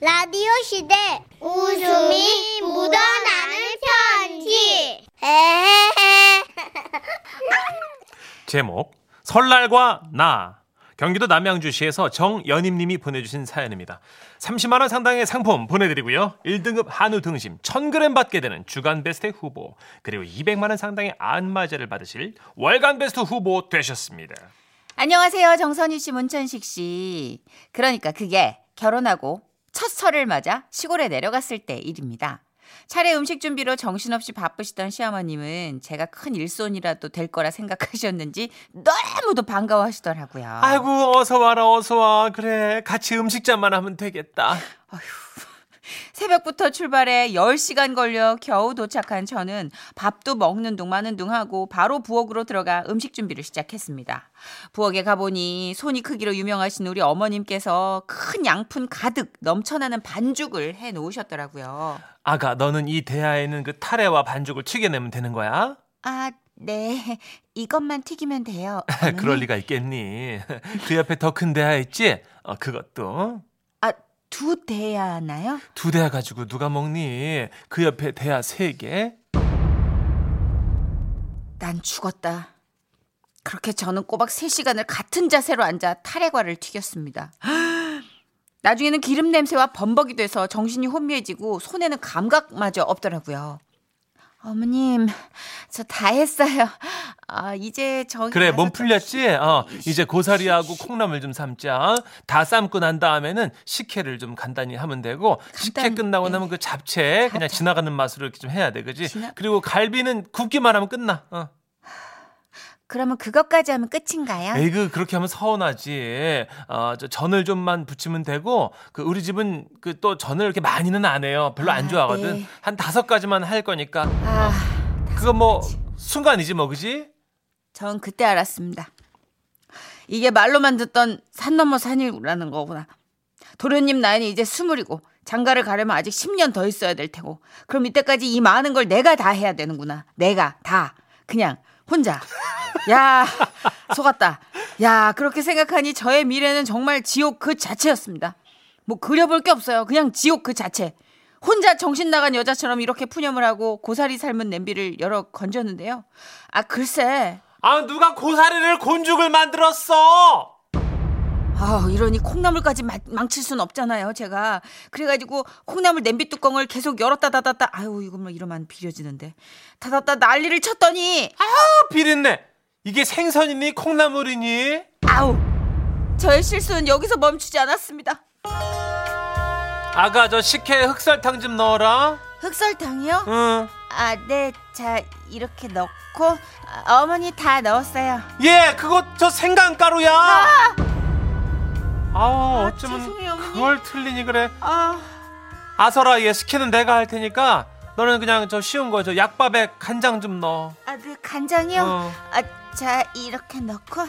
라디오 시대 웃음이 묻어나는 편지 에헤헤 제목 설날과 나 경기도 남양주시에서 정연임님이 보내주신 사연입니다. 30만 원 상당의 상품 보내드리고요. 1등급 한우 등심 1000g 받게 되는 주간 베스트 후보 그리고 200만 원 상당의 안마자를 받으실 월간 베스트 후보 되셨습니다. 안녕하세요. 정선희 씨, 문천식 씨. 그러니까 그게 결혼하고 첫 설을 맞아 시골에 내려갔을 때 일입니다. 차례 음식 준비로 정신없이 바쁘시던 시어머님은 제가 큰 일손이라도 될 거라 생각하셨는지 너무도 반가워하시더라고요. 아이고 어서 와라 어서 와 그래 같이 음식점만 하면 되겠다. 새벽부터 출발해 10시간 걸려 겨우 도착한 저는 밥도 먹는 둥 마는 둥 하고 바로 부엌으로 들어가 음식 준비를 시작했습니다. 부엌에 가보니 손이 크기로 유명하신 우리 어머님께서 큰 양푼 가득 넘쳐나는 반죽을 해 놓으셨더라고요. 아가 너는 이 대야에는 그 타레와 반죽을 튀겨내면 되는 거야? 아, 네. 이것만 튀기면 돼요. 그럴 리가 있겠니? 그 옆에 더 큰 대야 있지? 어, 그것도 아, 두 대야 하나요? 두 대야 가지고 누가 먹니? 그 옆에 대야 세 개? 난 죽었다. 그렇게 저는 꼬박 3시간을 같은 자세로 앉아 타레과를 튀겼습니다. 나중에는 기름 냄새와 범벅이 돼서 정신이 혼미해지고 손에는 감각마저 없더라고요. 어머님, 저 다 했어요. 아, 이제 저기 그래 몸좀 풀렸지? 어 이제 고사리하고 콩나물 좀 삶자. 다 삶고 난 다음에는 식혜를 좀 간단히 하면 되고 식혜 간단- 끝나고 네. 나면 그 잡채 그냥 잡채. 지나가는 맛으로 이렇게 좀 해야 돼, 그지? 지나- 그리고 갈비는 굽기만 하면 끝나. 어. 그러면 그것까지 하면 끝인가요? 에이그 그렇게 하면 서운하지. 어, 저 전을 좀만 부치면 되고 그 우리 집은 그 또 전을 이렇게 많이는 안 해요. 별로 안 아, 좋아하거든. 네. 한 다섯 가지만 할 거니까. 아, 그거 뭐 순간이지 뭐 그지? 전 그때 알았습니다. 이게 말로만 듣던 산 넘어 산이라는 거구나. 도련님 나이는 이제 스물이고 장가를 가려면 아직 10년 더 있어야 될 테고 그럼 이때까지 이 많은 걸 내가 다 해야 되는구나. 내가 다 그냥 혼자. 야 속았다. 야 그렇게 생각하니 저의 미래는 정말 지옥 그 자체였습니다. 뭐 그려볼 게 없어요. 그냥 지옥 그 자체. 혼자 정신 나간 여자처럼 이렇게 푸념을 하고 고사리 삶은 냄비를 열어 건졌는데요. 아 글쎄 아 누가 고사리를 곤죽을 만들었어? 아, 이러니 콩나물까지 마- 망칠 순 없잖아요, 제가. 그래가지고 콩나물 냄비 뚜껑을 계속 열었다 닫았다. 아유, 이거 뭐 이러면 비려지는데. 닫았다 난리를 쳤더니, 아 비린내. 이게 생선이니 콩나물이니? 아우! 저의 실수는 여기서 멈추지 않았습니다. 아가 저 식혜에 흑설탕 좀 넣어라. 흑설탕이요? 응. 아, 네. 자, 이렇게 넣고, 아, 어머니 다 넣었어요. 예, 그거 저 생강가루야. 아 우 어쩌면 죄송해요, 어머니. 그걸 틀리니 그래. 아, 아서라 얘 식혜는 내가 할 테니까 너는 그냥 저 쉬운 거 저 약밥에 간장 좀 넣어. 아, 네, 간장이요? 어. 아, 자, 이렇게 넣고.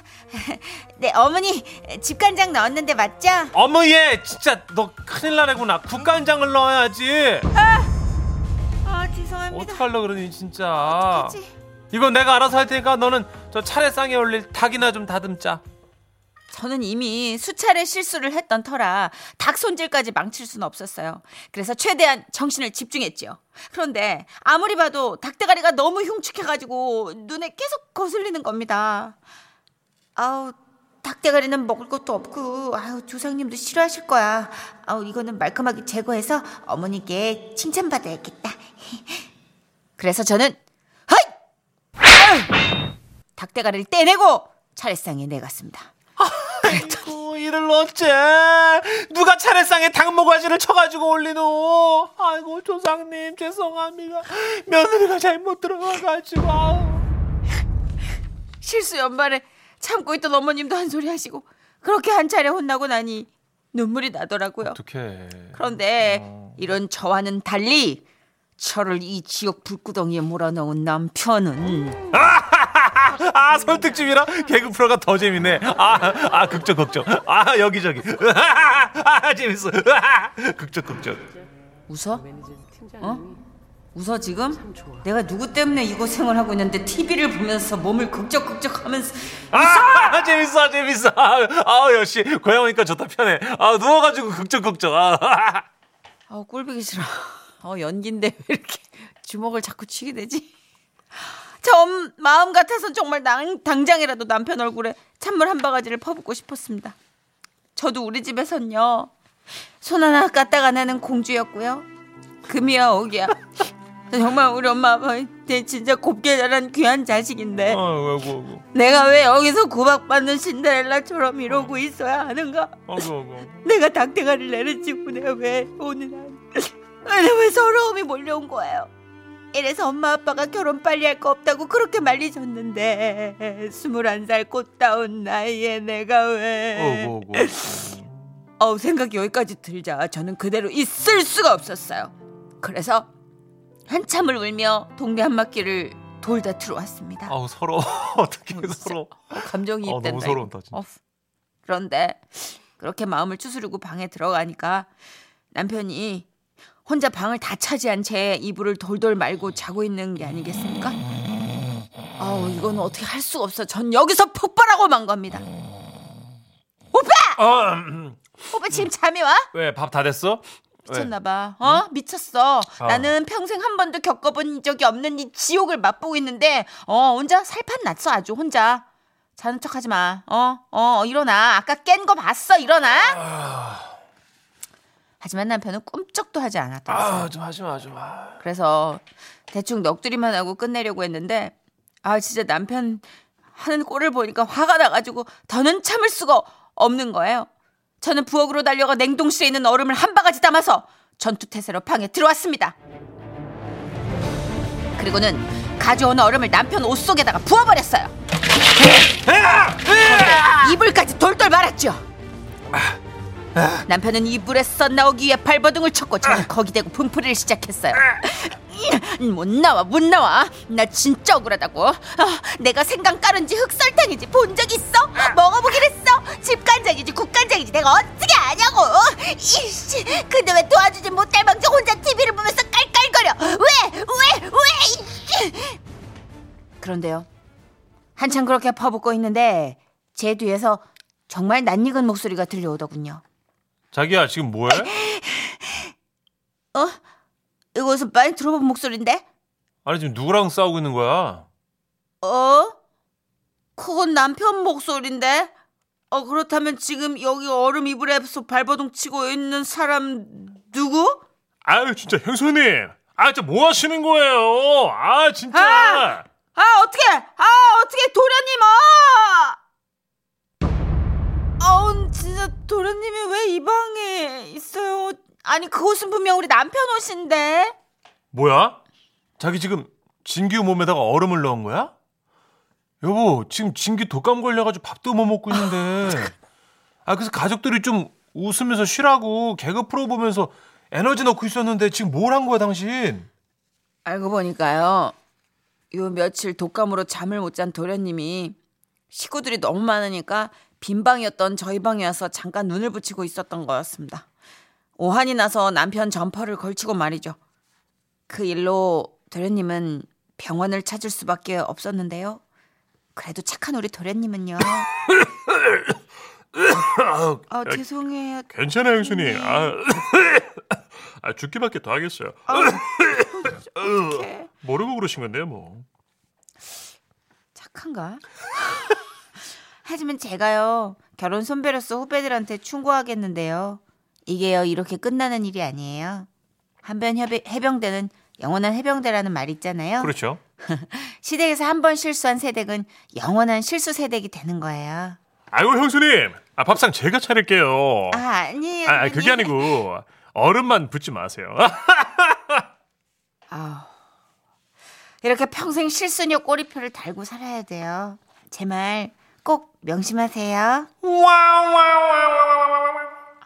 네, 어머니, 집간장 넣었는데 맞죠? 어머 얘 진짜 너 큰일 나래구나. 국간장을 넣어야지. 아, 죄송합니다. 어떡하려 그러니 진짜. 어떡하지? 이거 내가 알아서 할 테니까 너는 저 차례상에 올릴 닭이나 좀 다듬자. 저는 이미 수차례 실수를 했던 터라 닭 손질까지 망칠 수는 없었어요. 그래서 최대한 정신을 집중했죠. 그런데 아무리 봐도 닭대가리가 너무 흉측해가지고 눈에 계속 거슬리는 겁니다. 아우 닭대가리는 먹을 것도 없고 아유 조상님도 싫어하실 거야. 아우 이거는 말끔하게 제거해서 어머니께 칭찬받아야겠다. 그래서 저는 헐! 닭대가리를 떼내고 차례상에 내갔습니다. 아이고 이를 어째 누가 차례상에 닭모가지를 쳐가지고 올리노 아이고 조상님 죄송합니다 며느리가 잘못 들어가가지고 아우. 실수 연말에 참고 있던 어머님도 한 소리 하시고 그렇게 한 차례 혼나고 나니 눈물이 나더라고요. 어떡해 그런데 어. 이런 저와는 달리 저를 이 지옥 불구덩이에 몰아넣은 남편은 아 설득집이라? 개그 프로가 더 재밌네. 아, 아 극적 극적. 아 여기저기. 아 재밌어. 극적 극적. 웃어? 어? 웃어 지금? 내가 누구 때문에 이 고생을 하고 있는데 TV를 보면서 몸을 극적극적 하면서 아 재밌어 재밌어. 아, 아 역시 고향 오니까 좋다 편해. 아 누워가지고 극적 극적. 아, 어, 꼴보기 싫어. 어, 연기인데 왜 이렇게 주먹을 자꾸 쥐게 되지? 저 마음 같아서 정말 당, 당장이라도 남편 얼굴에 찬물 한 바가지를 퍼붓고 싶었습니다. 저도 우리 집에선요. 손 하나 까딱 안 하는 공주였고요. 금이야 오기야. 정말 우리 엄마 아빠한테 진짜 곱게 자란 귀한 자식인데 아이고 아이고 내가 왜 여기서 구박받는 신데렐라처럼 이러고 있어야 하는가? 내가 닭대가리를 내렸지 내가 왜 오늘 안왜 서러움이 몰려온 거예요? 이래서 엄마 아빠가 결혼 빨리 할 거 없다고 그렇게 말리셨는데 스물한 살 꽃다운 나이에 내가 왜. 어우 생각이 여기까지 들자 저는 그대로 있을 수가 없었어요 그래서 한참을 울며 동네 한 바퀴를 돌다 들어왔습니다 아우 서러. 어떻게 진짜. 서러. 어, 감정이 어, 너무. 서러운다, 진짜. 어, 그런데 그렇게 마음을 추스르고 방에 들어가니까 남편이 혼자 방을 다 차지한 채 이불을 돌돌 말고 자고 있는 게 아니겠습니까? 아우 이거는 어떻게 할 수가 없어. 전 여기서 폭발하고 만 겁니다. 아, 음. 오빠 지금 잠이 와? 왜 밥 다 됐어? 왜? 미쳤나 봐. 어? 미쳤어. 아. 나는 평생 한 번도 겪어본 적이 없는 이 지옥을 맛보고 있는데 어 혼자 살판 났어 아주 혼자. 자는 척 하지 마. 어? 어 일어나. 아까 깬 거 봤어. 일어나. 하지만 남편은 꿈쩍도 하지 않았다. 아 좀 하지 마, 하지 마. 그래서 대충 넋두리만 하고 끝내려고 했는데 아 진짜 남편 하는 꼴을 보니까 화가 나가지고 더는 참을 수가 없는 거예요. 저는 부엌으로 달려가 냉동실에 있는 얼음을 한 바가지 담아서 전투태세로 방에 들어왔습니다. 그리고는 가져온 얼음을 남편 옷 속에다가 부어버렸어요. 이불까지 돌돌 말았죠. 남편은 이불에 썬나오기 위해 발버둥을 쳤고 저는 거기 대고 분풀이를 시작했어요. 못 나와 못 나와. 나 진짜 억울하다고. 아, 내가 생강 가른지 흑설탕인지 본 적 있어? 먹어보긴 했어? 집간장인지 국간장인지 내가 어떻게 아냐고. 이씨 근데 왜 도와주지 못할 망정 혼자 TV를 보면서 깔깔거려? 왜 왜 왜, 이씨. 그런데요. 한참 그렇게 퍼붓고 있는데 제 뒤에서 정말 낯익은 목소리가 들려오더군요 자기야 지금 뭐해? 어? 이거 어디서 많이 들어본 목소리인데? 아니 지금 누구랑 싸우고 있는 거야? 어? 그건 남편 목소리인데? 어, 그렇다면 지금 여기 얼음 이불에서 발버둥 치고 있는 사람 누구? 아유 진짜 형수님. 아 진짜 뭐 하시는 거예요? 아 진짜. 아! 아, 어떻게! 아, 어떻게 도련님, 아! 진짜 도련님이 왜 이 방에 있어요? 아니, 그 옷은 분명 우리 남편 옷인데? 뭐야? 자기 지금 진규 몸에다가 얼음을 넣은 거야? 여보 지금 진규 독감 걸려가지고 밥도 못 먹고 있는데. 아 그래서 가족들이 좀 웃으면서 쉬라고 개그 프로 보면서 에너지 넣고 있었는데 지금 뭘 한 거야 당신? 알고 보니까요. 요 며칠 독감으로 잠을 못 잔 도련님이 식구들이 너무 많으니까 빈 방이었던 저희 방에 와서 잠깐 눈을 붙이고 있었던 거였습니다. 오한이 나서 남편 점퍼를 걸치고 말이죠. 그 일로 도련님은 병원을 찾을 수밖에 없었는데요. 그래도 착한 우리 도련님은요. 아, 죄송해요. 괜찮아요 형수님. 아, 아 죽기밖에 더 하겠어요. 어떡해. 모르고 그러신 건데요 뭐. 착한가? 하지만 제가요 결혼 선배로서 후배들한테 충고하겠는데요. 이게요 이렇게 끝나는 일이 아니에요. 한변 해병대는 영원한 해병대라는 말 있잖아요. 그렇죠. 시댁에서 한 번 실수한 세댁은 영원한 실수 세댁이 되는 거예요. 아이고 형수님. 아 밥상 제가 차릴게요. 아 아니에요. 아, 아, 그게. 아니고 얼음만 붓지 마세요. 아우. 이렇게 평생 실수녀 꼬리표를 달고 살아야 돼요. 제 말 꼭 명심하세요.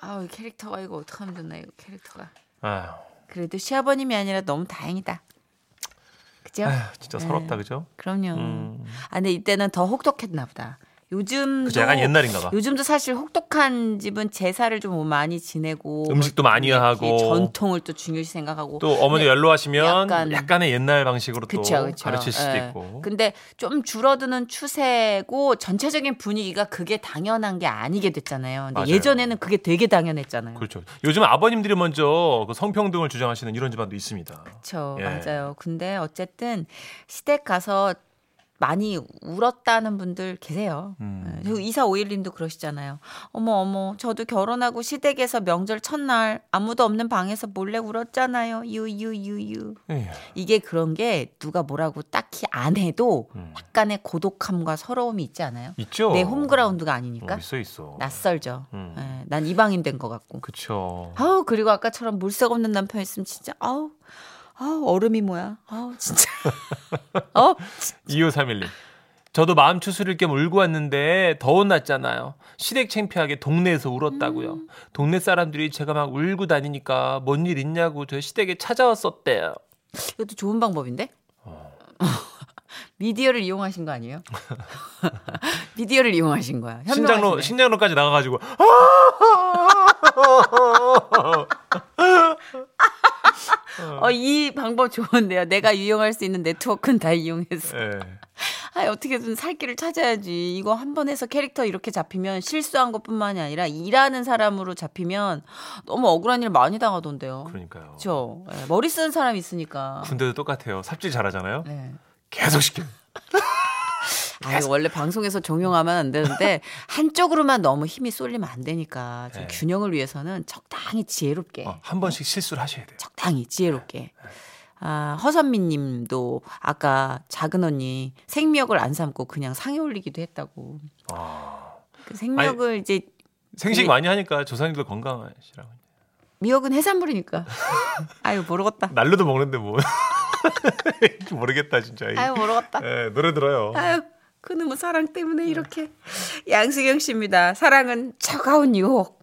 아우 이 캐릭터가 이거 어떡하면 좋나 이거 캐릭터가. 아휴, 그래도 시아버님이 아니라 너무 다행이다. 그죠? 아휴, 진짜 네. 서럽다 그죠? 그럼요. 음. 아 근데 이때는 더 혹독했나 보다. 요즘 그죠 약간 옛날인가 봐. 요즘도 사실 혹독한 집은 제사를 좀 많이 지내고 음식도 많이 하고. 전통을 또 중요시 생각하고 또 어머니 연로하시면 약간- 의 옛날 방식으로 또 그쵸, 그쵸. 가르칠 수도 예. 있고. 근데 좀 줄어드는 추세고 전체적인 분위기가 그게 당연한 게 아니게 됐잖아요. 근데 맞아요. 예전에는 그게 되게 당연했잖아요. 그렇죠. 요즘 아버님들이 먼저 그 성평등을 주장하시는 이런 집안도 있습니다. 그렇죠. 예. 맞아요. 근데 어쨌든 시댁 가서 많이 울었다는 분들 계세요. 음. 예. 그리고 2451님도 그러시잖아요. 어머 어머 저도 결혼하고 시댁에서 명절 첫날 아무도 없는 방에서 몰래 울었잖아요. 유유유유. 이게 그런 게 누가 뭐라고 딱히 안 해도 음. 약간의 고독함과 서러움이 있지 않아요? 있죠. 내 홈그라운드가 어, 아니니까 있어 있어. 낯설죠. 음. 예, 난 이방인 된 것 같고. 그쵸. 아우 그리고 아까처럼 물색 없는 남편 있으면 진짜 아우 아우 얼음이 뭐야 아우 진짜 어 2531님. 저도 마음 추스릴 겸 울고 왔는데 더운 낮잖아요. 시댁 창피하게 동네에서 울었다고요. 음. 동네 사람들이 제가 막 울고 다니니까 뭔 일 있냐고 저 시댁에 찾아왔었대요. 이것도 좋은 방법인데 미디어를 이용하신 거 아니에요? 미디어를 이용하신 거야 신장로. 신장로까지 나가가지고 어, 이 방법 좋은데요 내가 이용할 수 있는 네트워크는 다 이용했어 예. 아 어떻게든 살 길을 찾아야지 이거 한 번 해서 캐릭터 이렇게 잡히면 실수한 것뿐만이 아니라 일하는 사람으로 잡히면 너무 억울한 일 많이 당하던데요 그러니까요. 그렇죠 예, 머리 쓰는 사람 있으니까 군대도 똑같아요. 삽질 잘하잖아요. 네. 계속 시켜. 아, 이거 원래 방송에서 종용하면 안 되는데 한쪽으로만 너무 힘이 쏠리면 안 되니까 좀 네. 균형을 위해서는 적당히 지혜롭게 어, 한 번씩 실수를 하셔야 돼요. 적당히 지혜롭게 아, 허선미 님도 아까 작은 언니 생미역을 안 삶고 그냥 상에 올리기도 했다고. 아, 그 생미역을 이제 생식 그게- 많이 하니까 조상님들 건강하시라고. 미역은 해산물이니까. 아유 모르겠다. 날로도 먹는데 뭐. 모르겠다 진짜. 아유 모르겠다. 예, 노래 들어요. 아유 그놈의 사랑 때문에 이렇게 양수경 씨입니다. 사랑은 차가운 유혹.